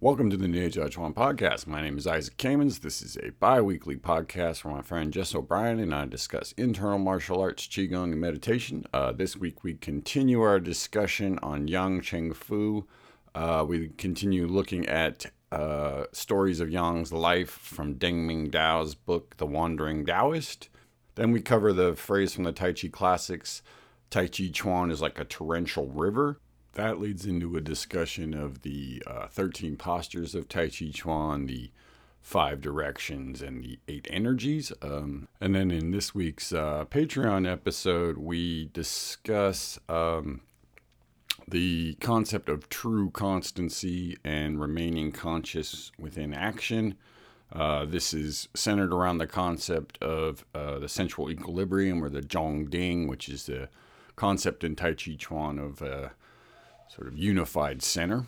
Welcome to the Ninja Chuan podcast. My name is Isaac Kamens. This is a bi weekly podcast where my friend Jess O'Brien and I discuss internal martial arts, Qigong, and meditation. Uh, this week we continue our discussion on Yang Cheng Fu. Uh, we continue looking at uh, stories of Yang's life from Deng Ming Dao's book, The Wandering Taoist. Then we cover the phrase from the Tai Chi classics Tai Chi Chuan is like a torrential river that leads into a discussion of the uh, 13 postures of Tai Chi Chuan, the five directions, and the eight energies. Um, and then in this week's uh, Patreon episode, we discuss um, the concept of true constancy and remaining conscious within action. Uh, this is centered around the concept of uh, the central equilibrium or the Zhong Ding, which is the concept in Tai Chi Chuan of uh, sort of unified center.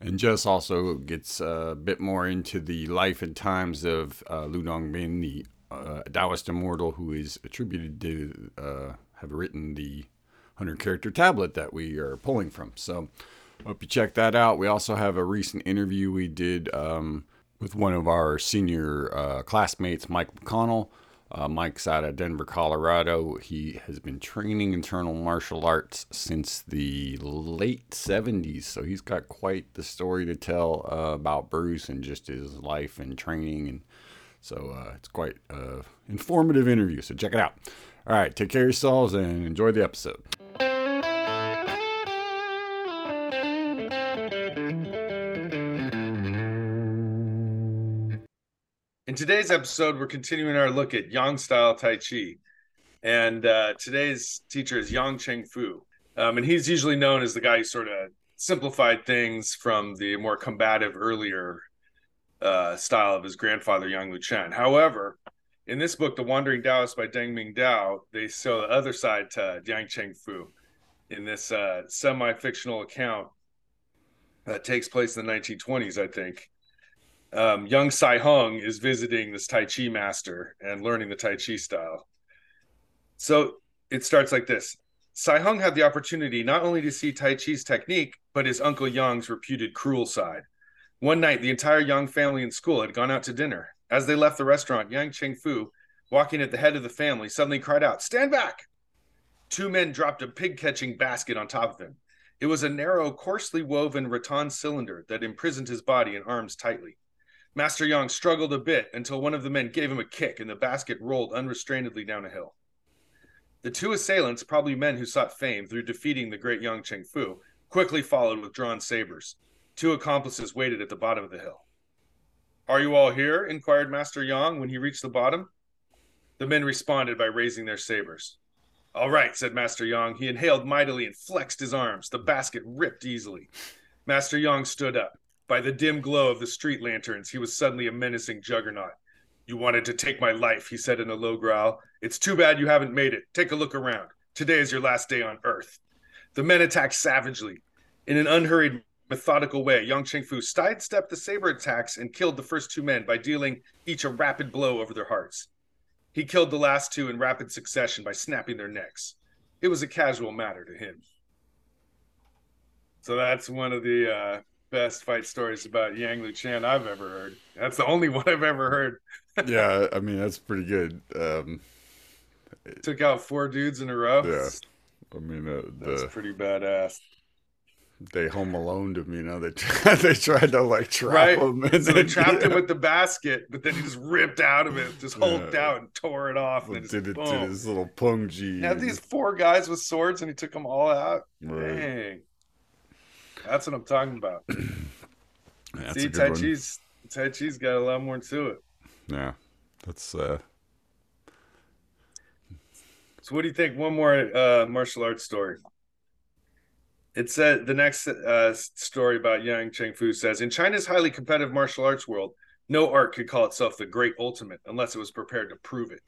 And Jess also gets a bit more into the life and times of uh, Lu Dongbin, the uh, Taoist immortal who is attributed to uh, have written the 100 character tablet that we are pulling from. So, hope you check that out. We also have a recent interview we did um, with one of our senior uh, classmates, Mike McConnell. Uh, Mike's out of Denver, Colorado. He has been training internal martial arts since the late 70s. So he's got quite the story to tell uh, about Bruce and just his life and training. And so uh, it's quite an informative interview. So check it out. All right, take care of yourselves and enjoy the episode. In today's episode, we're continuing our look at Yang style Tai Chi. And uh, today's teacher is Yang Cheng Fu. Um, and he's usually known as the guy who sort of simplified things from the more combative earlier uh, style of his grandfather, Yang Luchan. However, in this book, The Wandering Taoist by Deng Ming Dao, they show the other side to Yang Cheng Fu in this uh, semi fictional account that takes place in the 1920s, I think um, young Sai Hung is visiting this Tai Chi master and learning the Tai Chi style. So it starts like this Sai Hung had the opportunity not only to see Tai Chi's technique, but his uncle Yang's reputed cruel side. One night, the entire Yang family in school had gone out to dinner. As they left the restaurant, Yang Cheng Fu, walking at the head of the family, suddenly cried out, Stand back! Two men dropped a pig catching basket on top of him. It was a narrow, coarsely woven rattan cylinder that imprisoned his body and arms tightly. Master Yang struggled a bit until one of the men gave him a kick and the basket rolled unrestrainedly down a hill. The two assailants, probably men who sought fame through defeating the great Yang Cheng Fu, quickly followed with drawn sabers. Two accomplices waited at the bottom of the hill. Are you all here? inquired Master Yang when he reached the bottom. The men responded by raising their sabers. All right, said Master Yang. He inhaled mightily and flexed his arms. The basket ripped easily. Master Yang stood up. By the dim glow of the street lanterns, he was suddenly a menacing juggernaut. You wanted to take my life, he said in a low growl. It's too bad you haven't made it. Take a look around. Today is your last day on Earth. The men attacked savagely. In an unhurried, methodical way, Yang Chengfu sidestepped the saber attacks and killed the first two men by dealing each a rapid blow over their hearts. He killed the last two in rapid succession by snapping their necks. It was a casual matter to him. So that's one of the uh, best fight stories about Yang Lu Luchan I've ever heard. That's the only one I've ever heard. yeah, I mean that's pretty good. Um, Took out four dudes in a row. Yeah, I mean uh, that's pretty badass. They home alone him, you know. They they tried to like trap right. him, and so they trapped yeah. him with the basket, but then he just ripped out of it, just hulked yeah. out and tore it off. Well, and did it boom. to his little pungji. Had these four guys with swords, and he took them all out. Right. Dang. That's what I'm talking about. See, Tai Chi's Tai Chi's got a lot more to it. Yeah, that's. uh So, what do you think? One more uh martial arts story. It said the next uh, story about Yang Cheng Fu says in China's highly competitive martial arts world, no art could call itself the great ultimate unless it was prepared to prove it.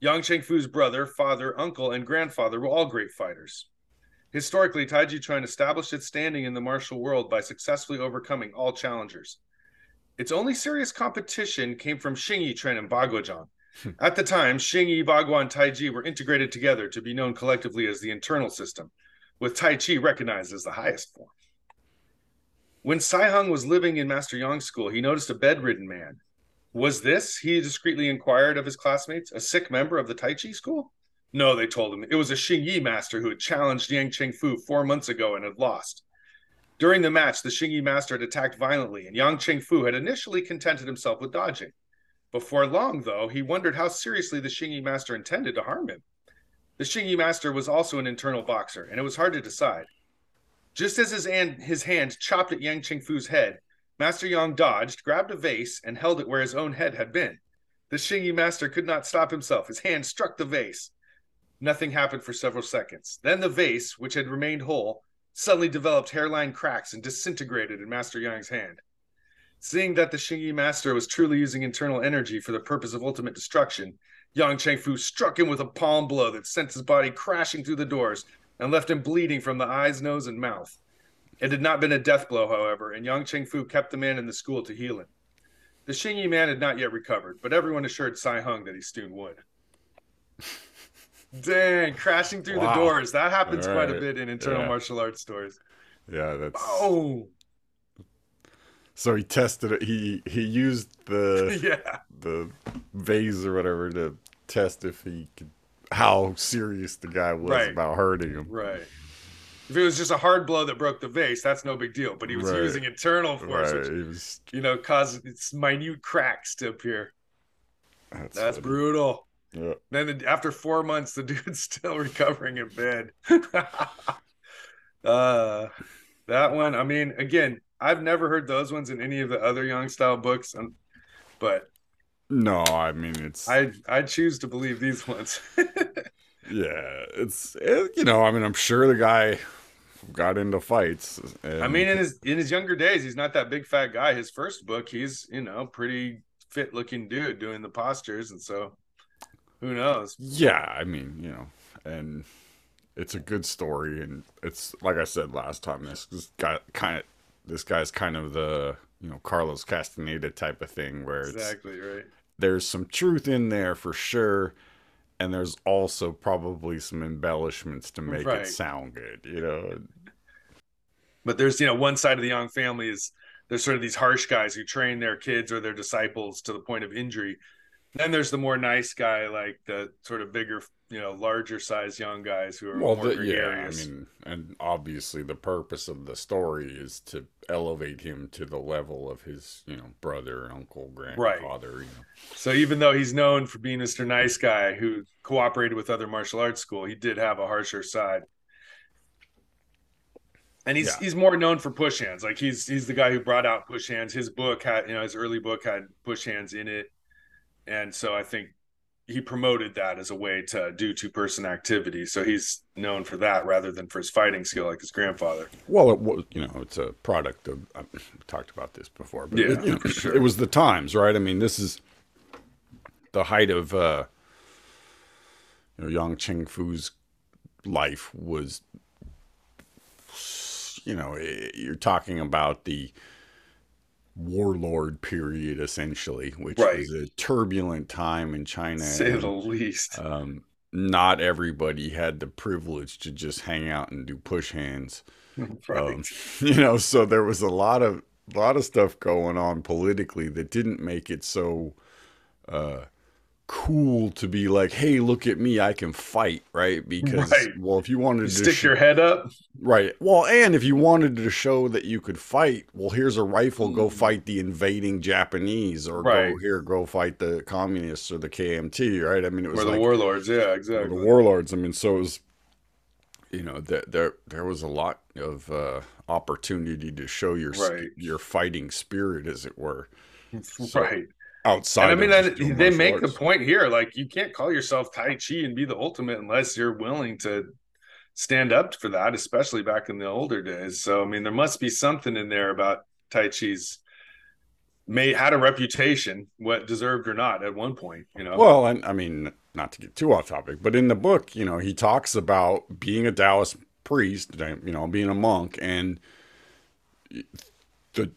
Yang Cheng Fu's brother, father, uncle, and grandfather were all great fighters. Historically, Taiji Chuan established its standing in the martial world by successfully overcoming all challengers. Its only serious competition came from Xingyi Chuan and Baguazhang. Hmm. At the time, Xingyi, Bagua, and Taiji were integrated together to be known collectively as the internal system, with Tai Chi recognized as the highest form. When Sai Hung was living in Master Yang's school, he noticed a bedridden man. Was this, he discreetly inquired of his classmates, a sick member of the Tai Chi school? No, they told him. It was a Xing Yi master who had challenged Yang Cheng Fu four months ago and had lost. During the match, the Xing Yi master had attacked violently, and Yang Cheng Fu had initially contented himself with dodging. Before long, though, he wondered how seriously the Xing Yi master intended to harm him. The Xing Yi master was also an internal boxer, and it was hard to decide. Just as his hand, his hand chopped at Yang Cheng Fu's head, Master Yang dodged, grabbed a vase, and held it where his own head had been. The Xing Yi master could not stop himself. His hand struck the vase. Nothing happened for several seconds. Then the vase, which had remained whole, suddenly developed hairline cracks and disintegrated in Master Yang's hand. Seeing that the Xing Yi master was truly using internal energy for the purpose of ultimate destruction, Yang Chengfu struck him with a palm blow that sent his body crashing through the doors and left him bleeding from the eyes, nose, and mouth. It had not been a death blow, however, and Yang Chengfu kept the man in the school to heal him. The Xing Yi man had not yet recovered, but everyone assured Sai Hung that he soon would. Dang, crashing through wow. the doors. That happens right. quite a bit in internal yeah. martial arts stores. Yeah, that's Oh. So he tested it. He he used the yeah. the vase or whatever to test if he could how serious the guy was right. about hurting him. Right. If it was just a hard blow that broke the vase, that's no big deal. But he was right. using internal force, right. which was... you know caused minute cracks to appear. That's, that's brutal. Yeah. Then after four months, the dude's still recovering in bed. uh, that one. I mean, again, I've never heard those ones in any of the other Yang style books, um, but no, I mean it's. I I choose to believe these ones. yeah, it's it, you know I mean I'm sure the guy got into fights. And... I mean in his in his younger days he's not that big fat guy. His first book he's you know pretty fit looking dude doing the postures and so who knows? Yeah, I mean you know and it's a good story and it's like I said last time this guy kind of this guy's kind of the you know Carlos Castaneda type of thing where exactly right. There's some truth in there for sure, and there's also probably some embellishments to make right. it sound good, you know. But there's you know one side of the Yang family is there's sort of these harsh guys who train their kids or their disciples to the point of injury. Then there's the more nice guy, like the sort of bigger you know larger size Yang guys who are well, more the, gregarious. Yeah, I mean, and obviously the purpose of the story is to elevate him to the level of his you know brother, uncle, grandfather. Right. You know. So even though he's known for being Mr. Nice Guy who cooperated with other martial arts school, he did have a harsher side. And he's yeah. he's more known for push hands. Like he's he's the guy who brought out push hands. His book had you know his early book had push hands in it, and so I think he promoted that as a way to do two person activity. So he's known for that rather than for his fighting skill like his grandfather. Well, it was, you know, it's a product of, I've talked about this before, but yeah, it, you know, sure. it was the times, right? I mean, this is the height of, uh, you know, Yang Cheng Fu's life was, you know, you're talking about the, warlord period, essentially, which right. was a turbulent time in China. Say and, the least. Um, not everybody had the privilege to just hang out and do push hands. Right. Um, you know, so there was a lot of a lot of stuff going on politically that didn't make it so uh, cool to be like, hey, look at me, I can fight, right? Because right. well, if you wanted you to stick your head up, right? Well, and if you wanted to show that you could fight, well, here's a rifle, go mm. fight the invading Japanese, or right. go here, go fight the communists or the KMT, right? I mean, it was or the like, warlords, yeah, exactly. The warlords. I mean, so it was, you know, there there there was a lot of uh, opportunity to show your right. your fighting spirit, as it were. So, right outside. And I mean, they make arts. the point here, like you can't call yourself Tai Chi and be the ultimate unless you're willing to stand up for that, especially back in the older days. So, I mean, there must be something in there about Tai Chi's may had a reputation, what deserved or not, at one point. You know. Well, and I mean, not to get too off topic, but in the book, you know, he talks about being a Taoist priest, you know, being a monk, and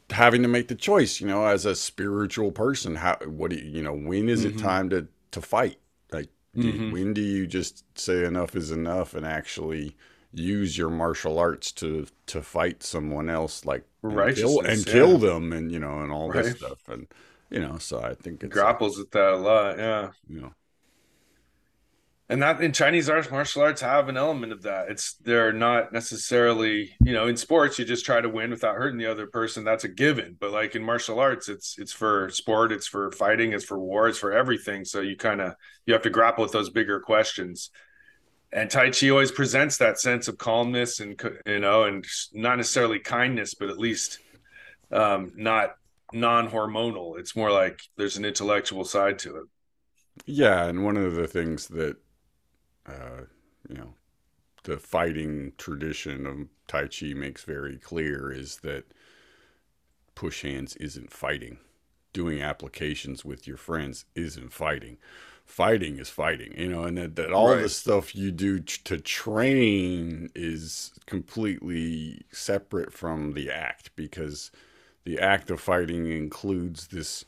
having to make the choice, you know, as a spiritual person, how what do you, you know, when is mm-hmm. it time to to fight? Like mm-hmm. when do you just say enough is enough and actually use your martial arts to to fight someone else like and kill, and kill them and you know and all Right. this stuff and you know so i think it's Grapples with that a lot, yeah. you know and that in Chinese arts, martial arts have an element of that. It's they're not necessarily, you know, in sports you just try to win without hurting the other person. That's a given. But like in martial arts, it's it's for sport, it's for fighting, it's for war, it's for everything. So you kind of you have to grapple with those bigger questions. And Tai Chi always presents that sense of calmness and you know, and not necessarily kindness, but at least um, not non-hormonal. It's more like there's an intellectual side to it. Yeah, and one of the things that, uh, you know, the fighting tradition of Tai Chi makes very clear is that push hands isn't fighting. Doing applications with your friends isn't fighting. Fighting is fighting, you know, and that, that all the stuff you do t- to train is completely separate from the act because the act of fighting includes this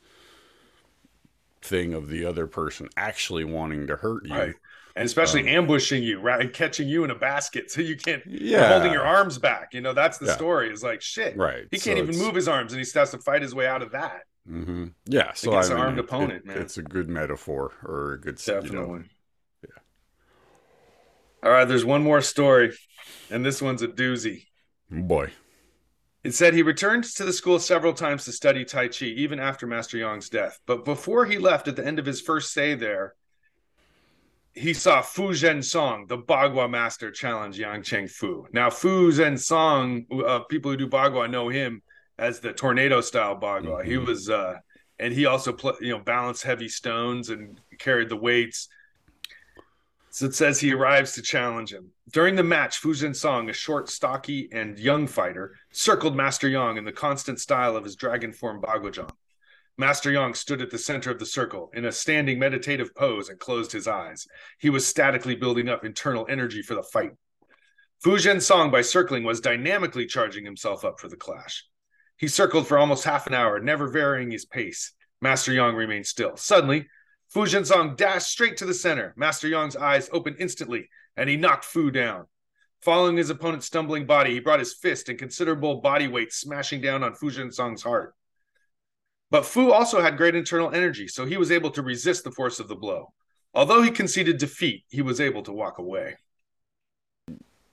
thing of the other person actually wanting to hurt you. Right. And especially Um, ambushing you, right? And catching you in a basket so you can't Yeah. holding your arms back. You know, that's the Yeah. story. Is like shit. Right. He can't even move his arms and he has to fight his way out of that. hmm Yeah. So Against I an mean, armed it- opponent, it- man. It's a good metaphor or a good you know, Definitely. All right, there's one more story, and this one's a doozy. boy. It said he returned to the school several times to study Tai Chi, even after Master Yang's death. But before he left at the end of his first stay there, he saw Fu Zhen Song, the Bagua master, challenge Yang Cheng Fu. Now, Fu Zhen Song, uh, people who do Bagua know him as the tornado style Bagua. He Mhm. was, uh, and he also, pl- you know, balanced heavy stones and carried the weights. So it says he arrives to challenge him. During the match, Fu Zhen Song, a short, stocky, and young fighter, circled Master Yang in the constant style of his dragon form Baguazhang. Master Yang stood at the center of the circle in a standing meditative pose and closed his eyes. He was statically building up internal energy for the fight. Fu Zhen Song, by circling, was dynamically charging himself up for the clash. He circled for almost half an hour, never varying his pace. Master Yang remained still. Suddenly, Fu Zhen Song dashed straight to the center. Master Yang's eyes opened instantly, and he knocked Fu down. Following his opponent's stumbling body, he brought his fist and considerable body weight smashing down on Fu Zhen Song's heart. But Fu also had great internal energy, so he was able to resist the force of the blow. Although he conceded defeat, he was able to walk away.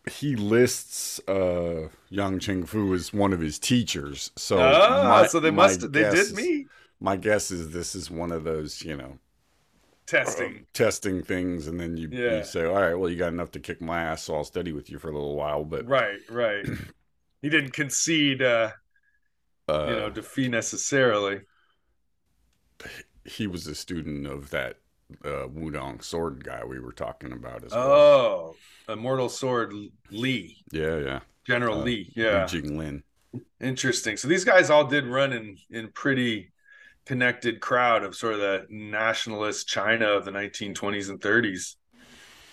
He lists uh, Yang Cheng Fu as one of his teachers. So, ah, my- so they must they did me My guess is this is one of those, you know, testing. testing things, and then you, Yeah. you say, "All right, well, you got enough to kick my ass, so I'll study with you for a little while." But Right, right. he didn't concede uh, uh, you know, defeat necessarily. he was a student of that uh, Wudang sword guy we were talking about as well. Oh, Immortal Sword Lee, Yeah, yeah. General Uh, Lee. Yeah, Li Jinglin. interesting. So these guys all did run in in pretty connected crowd of sort of the nationalist China of the 1920s and 30s.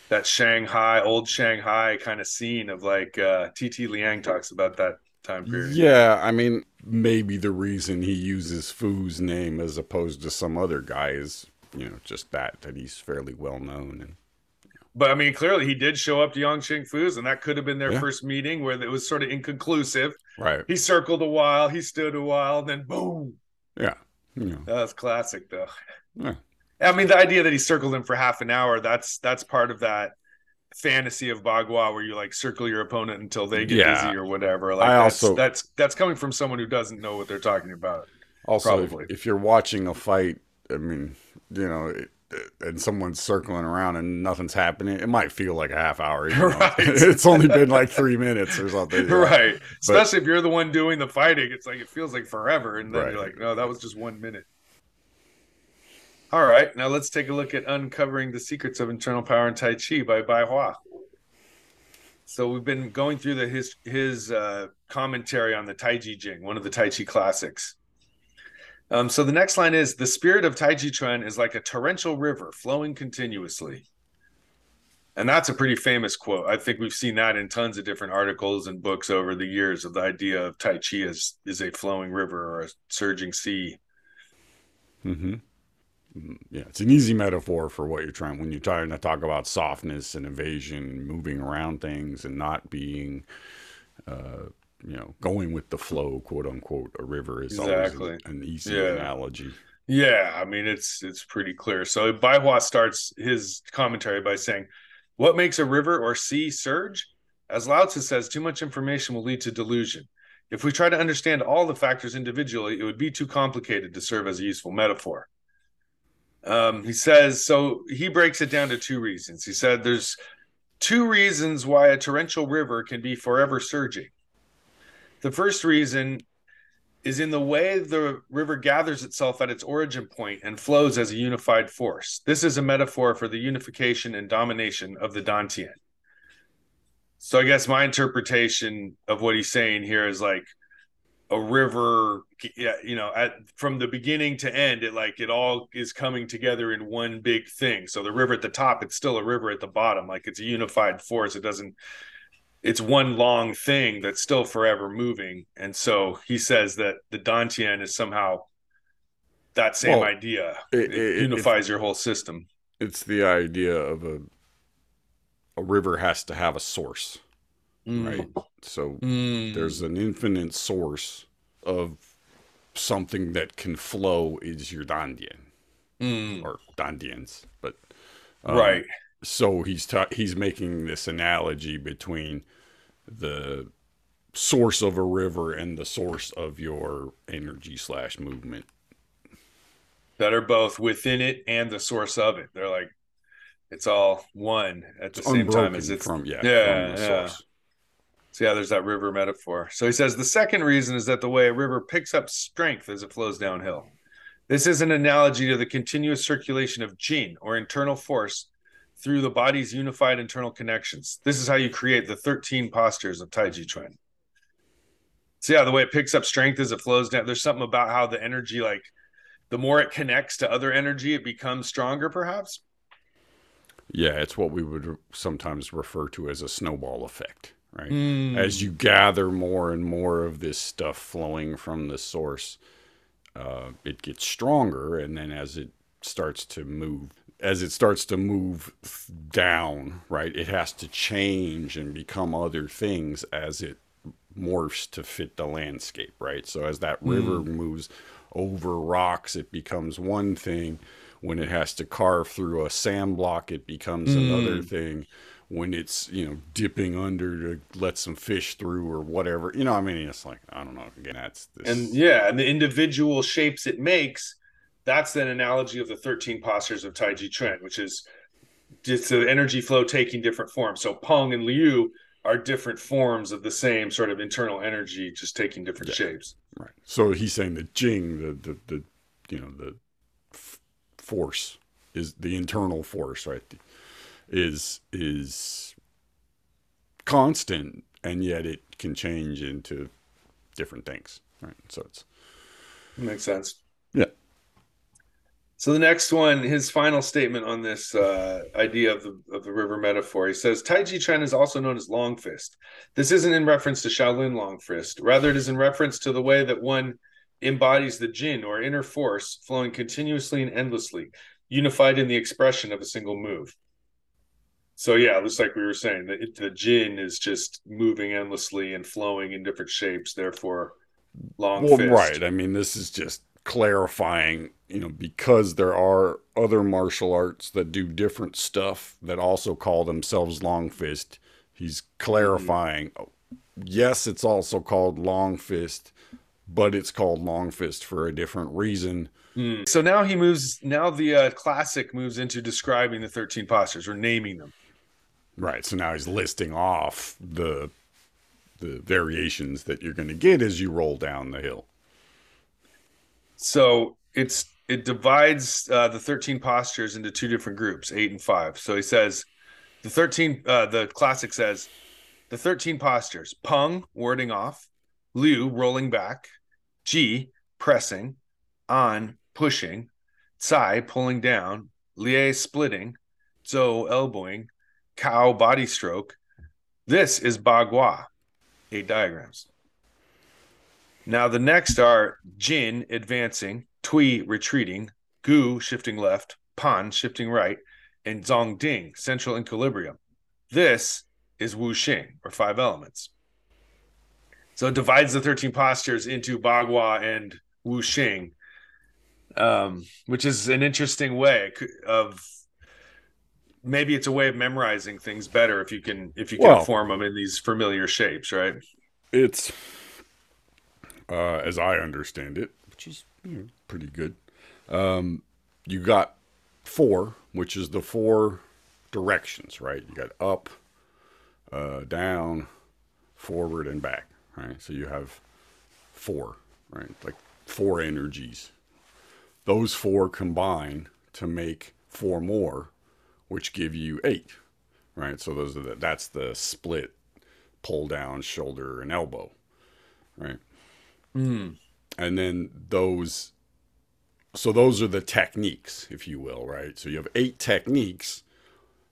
That Shanghai, old Shanghai kind of scene of like uh, T.T. Liang talks about that time period. Yeah, I mean, maybe the reason he uses Fu's name as opposed to some other guy is, you know, just that that he's fairly well known and But I mean, clearly he did show up to Yang Cheng Fu's, and that could have been their Yeah. first meeting where it was sort of inconclusive. right. He circled a while, he stood a while, and then boom. Yeah. Know, That's classic, though. Yeah. I mean, the idea that he circled him for half an hour, that's that's part of that fantasy of Bagua where you like circle your opponent until they get Yeah. dizzy or whatever. Like I that's, also- that's that's coming from someone who doesn't know what they're talking about. also if, if you're watching a fight, I mean, you know, it, and someone's circling around and nothing's happening, it might feel like a half hour. Right. it's only been like three minutes or something. yeah. right. Especially if you're the one doing the fighting. It's like it feels like forever. And then Right. you're like, no, that was just one minute. All right. Now let's take a look at Uncovering the Secrets of Internal Power in Tai Chi by Bai Hua. So we've been going through the his his uh, commentary on the Tai Chi Jing, one of the Tai Chi classics. Um, so the next line is the spirit of Tai Chi Chuan is like a torrential river flowing continuously. And that's a pretty famous quote. I think we've seen that in tons of different articles and books over the years of the idea of Tai Chi as is a flowing river or a surging sea. Mm-hmm. Yeah, it's an easy metaphor for what you're trying when you're trying to talk about softness and evasion, moving around things, and not being, uh, you know, going with the flow, quote unquote. A river is exactly. always an, an easy yeah. analogy. Yeah, I mean it's it's pretty clear. So Baihua starts his commentary by saying, "What makes a river or sea surge? As Lao Tzu says, too much information will lead to delusion. If we try to understand all the factors individually, it would be too complicated to serve as a useful metaphor." Um, he says so. He breaks it down to two reasons. He said there's two reasons why a torrential river can be forever surging. The first reason is in the way the river gathers itself at its origin point and flows as a unified force. This is a metaphor for the unification and domination of the Dantian. So I guess my interpretation of what he's saying here is like a river yeah you know at from the beginning to end it like it all is coming together in one big thing. So the river at the top it's still a river at the bottom. Like it's a unified force. It doesn't it's one long thing that's still forever moving. And so he says that the dantian is somehow that same well, idea. it, it, it unifies your whole system. It's the idea of a a river has to have a source mm. right so mm. there's an infinite source of something that can flow is your Dantian mm. or Dantians, but um, right. So he's ta- he's making this analogy between the source of a river and the source of your energy slash movement that are both within it and the source of it. They're like it's all one at the it's same time as it's from yeah, yeah, from yeah. Source. So yeah, there's that river metaphor. So he says the second reason is that the way a river picks up strength as it flows downhill. This is an analogy to the continuous circulation of jin or internal force through the body's unified internal connections. This is how you create the 13 postures of Tai Chi Chuan. So yeah, the way it picks up strength as it flows down. There's something about how the energy, like the more it connects to other energy, it becomes stronger, perhaps. Yeah, it's what we would sometimes refer to as a snowball effect right? Mm. As you gather more and more of this stuff flowing from the source, uh, it gets stronger, and then as it starts to move, as it starts to move down, right, it has to change and become other things as it morphs to fit the landscape, right? So as that river mm. moves over rocks, it becomes one thing. When it has to carve through a sand block, it becomes mm. another thing when it's you know dipping under to let some fish through or whatever. You know i mean? It's like i don't know. Again that's this. and yeah and the individual shapes it makes that's an analogy of the 13 postures of tai chi chuan which is just the energy flow taking different forms. So peng and liu are different forms of the same sort of internal energy just taking different yeah. shapes. Right. So he's saying the jing the the, the you know the f- force is the internal force right? the, is is constant and yet it can change into different things right? So it's makes sense. Yeah. So the next one his final statement on this uh, idea of the of the river metaphor he says tai chi chuan is also known as long fist. This isn't in reference to shaolin long fist. Rather it is in reference to the way that one embodies the jin or inner force flowing continuously and endlessly unified in the expression of a single move so yeah, just like we were saying, the, the jin is just moving endlessly and flowing in different shapes. Therefore, long. Well, fist. right. I mean, this is just clarifying. You know, because there are other martial arts that do different stuff that also call themselves long fist. He's clarifying. Mm-hmm. Yes, it's also called long fist, but it's called long fist for a different reason. Mm. So now he moves. Now the uh, classic moves into describing the thirteen postures or naming them. Right. So now he's listing off the the variations that you're going to get as you roll down the hill. So it's it divides uh, the 13 postures into two different groups, eight and five. So he says the 13 uh, the classic says the 13 postures: pung, warding off, Liu rolling back, Ji pressing, An pushing, tsai, pulling down, Lie splitting, Zou elbowing, Kao body stroke. This is Bagua, eight diagrams. Now the next are Jin advancing, Tui retreating, Gu, shifting left, Pan, shifting right, and Zong Ding, central equilibrium. This is Wu Xing, or five elements. So it divides the 13 postures into Bagua and Wu Xing, um, which is an interesting way of maybe it's a way of memorizing things better if you can if you can well, form them in these familiar shapes, right? It's uh, as I understand it, which is you know, pretty good. Um, you got four, which is the four directions, right? You got up, uh, down, forward, and back, right? So you have four, right? Like four energies. Those four combine to make four more, which give you eight, right? So those are the that's the split pull down, shoulder, and elbow, right? Mm. And then those so those are the techniques, if you will, right? So you have eight techniques,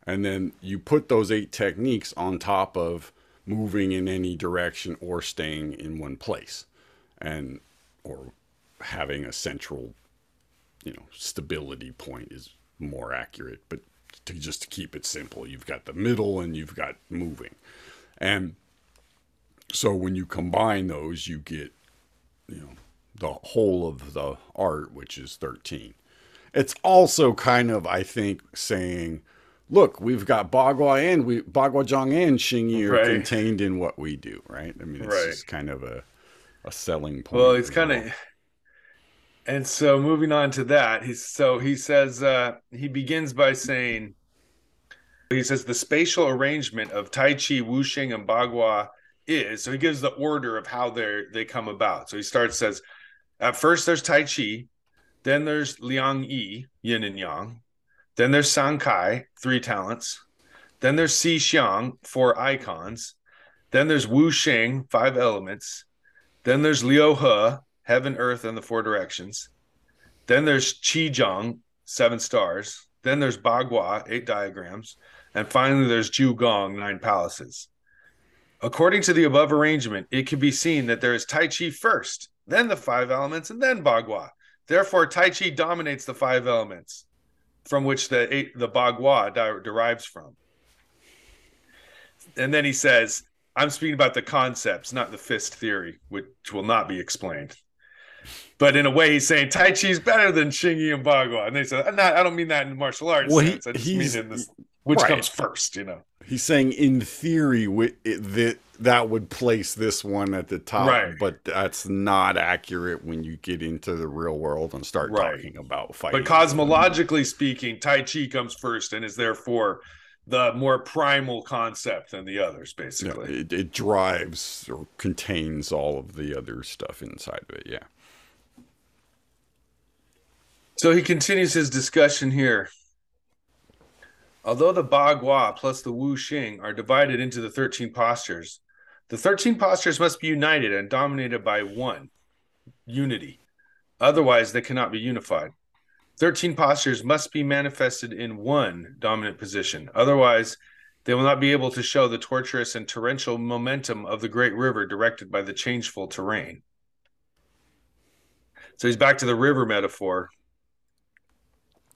and then you put those eight techniques on top of moving in any direction or staying in one place, and or having a central, you know, stability point is more accurate. But to just to keep it simple, you've got the middle and you've got moving, and so when you combine those, you get, you know, the whole of the art, which is 13. It's also kind of, I think, saying, look, we've got Bagua and we Bagua Zhang and Xingyi are right. contained in what we do, right? I mean, it's right. just kind of a a selling point. Well, it's kind of and so moving on to that, he's so he says uh he begins by saying he says the spatial arrangement of Tai Chi, Wuxing, and Bagua is so he gives the order of how they they come about. So he starts says at first, there's Tai Chi, then there's Liang Yi, Yin and Yang, then there's San Cai, three talents, then there's Si Xiang, four icons, then there's Wu Xing, five elements, then there's Liu He, heaven, earth, and the four directions, then there's Qi Zhang, seven stars, then there's Bagua, eight diagrams, and finally there's Ju Gong, nine palaces. According to the above arrangement, it can be seen that there is Tai Chi first, then the five elements, and then Bagua. Therefore, Tai Chi dominates the five elements from which the eight, the Bagua di- derives from. And then he says, I'm speaking about the concepts, not the fist theory, which will not be explained. But in a way, he's saying Tai Chi is better than Xingyi and Bagua. And they said, not, I don't mean that in martial arts well, sense. He, I just mean in this, which right. comes first, you know. He's saying in theory that that would place this one at the top, right. but that's not accurate when you get into the real world and start right. talking about fighting. But cosmologically speaking, Tai Chi comes first and is therefore the more primal concept than the others, basically. Yeah, it, it drives or contains all of the other stuff inside of it. Yeah. So he continues his discussion here. Although the Bagua plus the Wu Xing are divided into the 13 postures, the 13 postures must be united and dominated by one unity. Otherwise, they cannot be unified. 13 postures must be manifested in one dominant position. Otherwise, they will not be able to show the tortuous and torrential momentum of the great river directed by the changeful terrain. So he's back to the river metaphor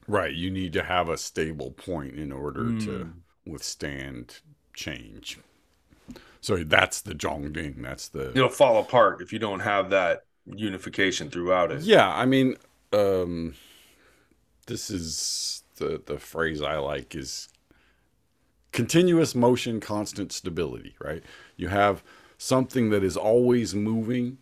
Right. You need to have a stable point in order mm. to hmm. withstand change. So that's the Zhongding. That's the. It'll fall apart if you don't have that unification throughout it. Yeah. I mean, um, this is the, the phrase I like is continuous motion, constant stability, right? You have something that is always moving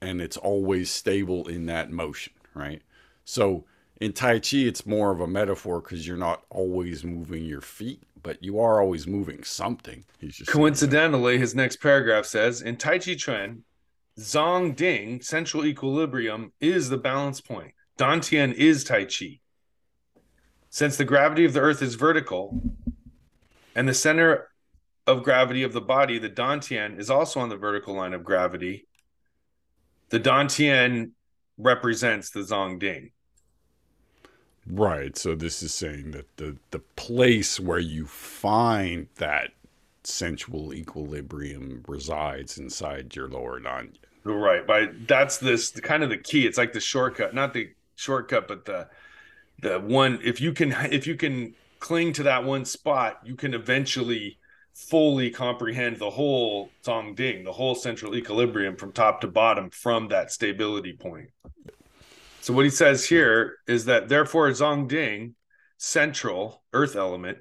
and it's always stable in that motion, right? So in Tai Chi, it's more of a metaphor because you're not always moving your feet, but you are always moving something. He's just coincidentally, his next paragraph says in Tai Chi Chuan, Zong Ding, central equilibrium, is the balance point. Dantian is Tai Chi. Since the gravity of the earth is vertical and the center of gravity of the body, the Dantian, is also on the vertical line of gravity, the Dantian represents the Zong Ding. Right. So this is saying that the the place where you find that central equilibrium resides inside your lower dantian. Right. But that's this kind of the key. It's like the shortcut, not the shortcut, but the the one if you can if you can cling to that one spot, you can eventually fully comprehend the whole Zong Ding, the whole central equilibrium from top to bottom from that stability point. So what he says here is that therefore Zong Ding, central earth element,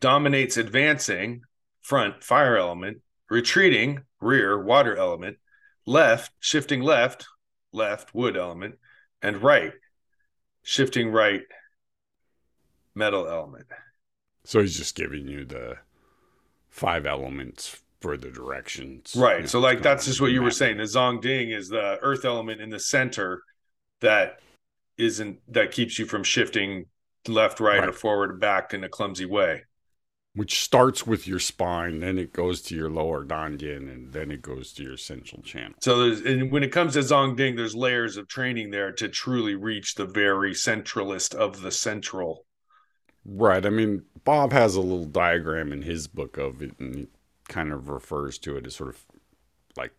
dominates advancing front fire element, retreating rear water element, left shifting left left wood element, and right shifting right metal element. So he's just giving you the five elements for the directions. Right. you know, so like that's just what you were saying. The Zong Ding is the earth element in the center that isn't that keeps you from shifting left, right, or forward or back in a clumsy way. Which starts with your spine, then it goes to your lower dantian, and then it goes to your central channel. So there's and when it comes to Zong Ding, there's layers of training there to truly reach the very centralist of the central. Right. I mean, Bob has a little diagram in his book of it, and he kind of refers to it as sort of like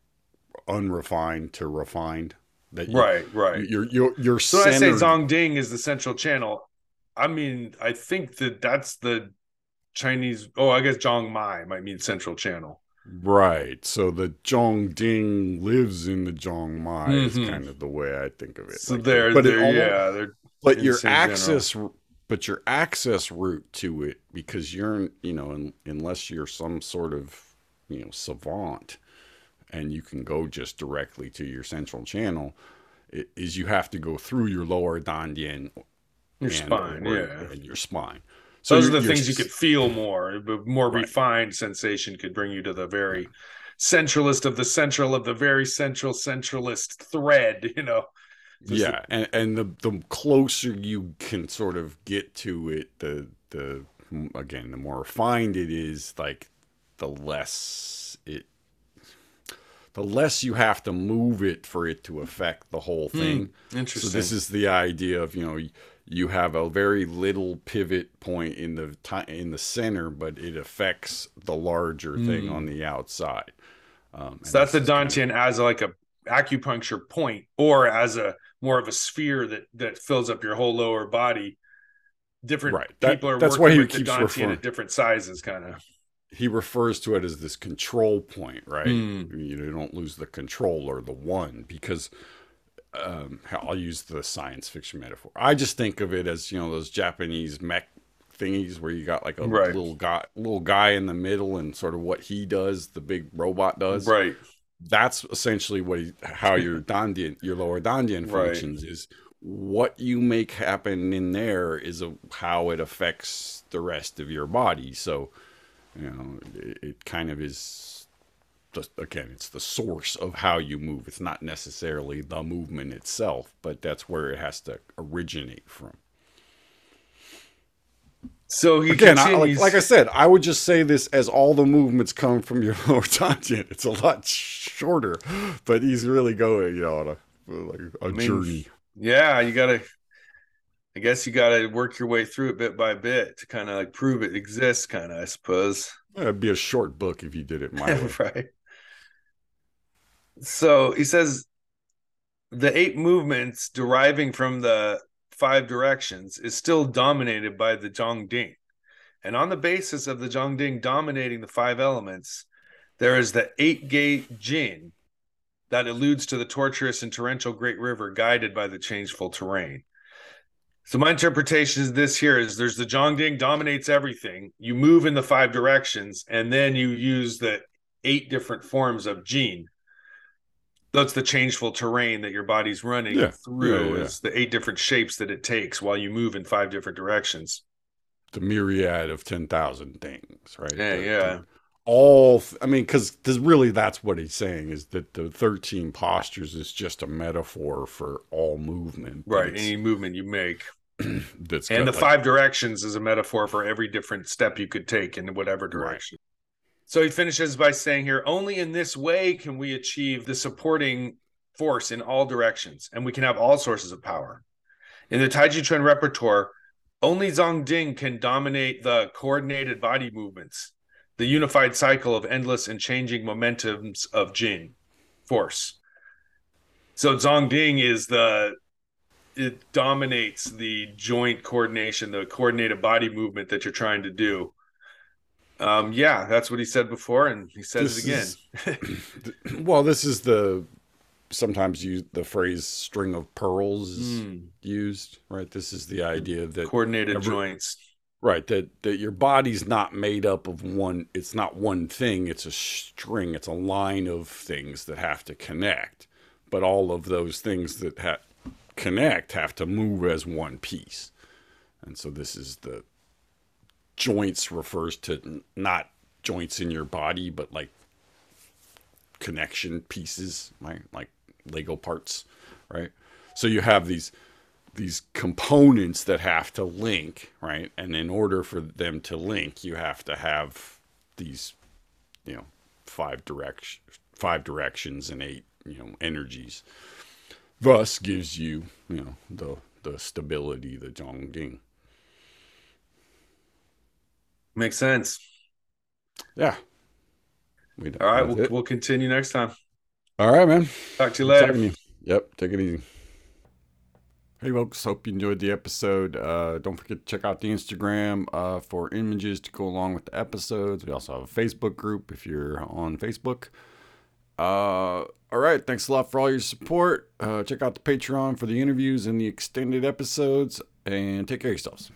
unrefined to refined. That you, Right, right. Your your your So when I say centered- Zong Ding is the central channel, I mean I think that that's the Chinese. Oh, I guess Zhong Mai might mean central channel. Right. So the Zhong Ding lives in the Zhong Mai is mm-hmm. kind of the way I think of it. So Like, they're, but they're almost- yeah, they're but your same general. access but your access route to it because you're you know un, unless you're some sort of you know savant and you can go just directly to your central channel is you have to go through your lower dantian your spine, or- yeah. and your spine so Those are the things you could feel more. But more Right. refined sensation could bring you to the very centralist of the central of the very central centralist thread. You know. Just yeah and and the the closer you can sort of get to it the the again the more refined it is like the less it the less you have to move it for it to affect the whole thing so Interesting. So this is the idea of you know you have a very little pivot point in the ti in the center but it affects the larger thing on the outside um, so that's the is kind of- Dantian as like a acupuncture point, or as a more of a sphere that that fills up your whole lower body. Different Right. That- people are that's working why with the Dantian referring- at different sizes, kind of. He refers to it as this control point, right? Mm. You know, you don't lose the control or the one because um, I'll use the science fiction metaphor. I just think of it as you know those Japanese mech thingies where you got like a Right. little guy, little guy in the middle, and sort of what he does, the big robot does. Right. That's essentially what he, how your dantian, your lower dantian Right. functions is. What you make happen in there is a, how it affects the rest of your body. So, you know it, it kind of is the, again it's the source of how you move. It's not necessarily the movement itself but that's where it has to originate from. So he again I, like, like i said i would just say this as all the movements come from your lower tangent it's a lot shorter but he's really going you know on a like a mean, journey. Yeah, you gotta. I guess you gotta work your way through it bit by bit to kind of like prove it exists, kind of. I suppose. it'd be a short book if you did it my way right. So he says the eight movements deriving from the five directions is still dominated by the Zhongding. And on the basis of the Zhongding dominating the five elements, there is the eight gate Jin that alludes to the tortuous and torrential Great River guided by the changeful terrain. So my interpretation is this here is there's the Zhongding dominates everything. You move in the five directions, and then you use the eight different forms of jin. That's the changeful terrain that your body's running Yeah. through. Yeah, yeah. Is the eight different shapes that it takes while you move in five different directions. the myriad of 10,000 things, right? Yeah, The- yeah. the- all, I mean, because really that's what he's saying is that the 13 postures is just a metaphor for all movement. Right. Any movement you make. that's And the like, five directions is a metaphor for every different step you could take in whatever direction. So he finishes by saying here only in this way can we achieve the supporting force in all directions, and we can have all sources of power. In the Taiji Chuan repertoire, only zong Ding can dominate the coordinated body movements, the unified cycle of endless and changing momentums of Jin force. So Zhong Ding is the it dominates the joint coordination, the coordinated body movement that you're trying to do. Um, yeah, that's what he said before, and he says this it again. Is, well, this is the sometimes you the phrase "string of pearls" mm. used, right? This is the idea that coordinated every, joints, right? That that your body's not made up of one. It's not one thing. It's a string. It's a line of things that have to connect, but all of those things that ha- connect have to move as one piece, and so this is the joints refers to not joints in your body, but like connection pieces, right? Like Lego parts, right? So you have these these components that have to link, right? And in order for them to link, you have to have these, you know, five direction five directions and eight, you know, energies. Thus gives you, you know, the the stability, the Zhongding. Makes sense. Yeah. We All right, we'll, we'll continue next time. All right, man. Talk to you later. Yep, take it easy. Hey, folks. Hope you enjoyed the episode. Uh, don't forget to check out the Instagram uh, for images to go along with the episodes. We also have a Facebook group if you're on Facebook. Uh, all right. Thanks a lot for all your support. Uh, check out the Patreon for the interviews and the extended episodes. And take care of yourselves.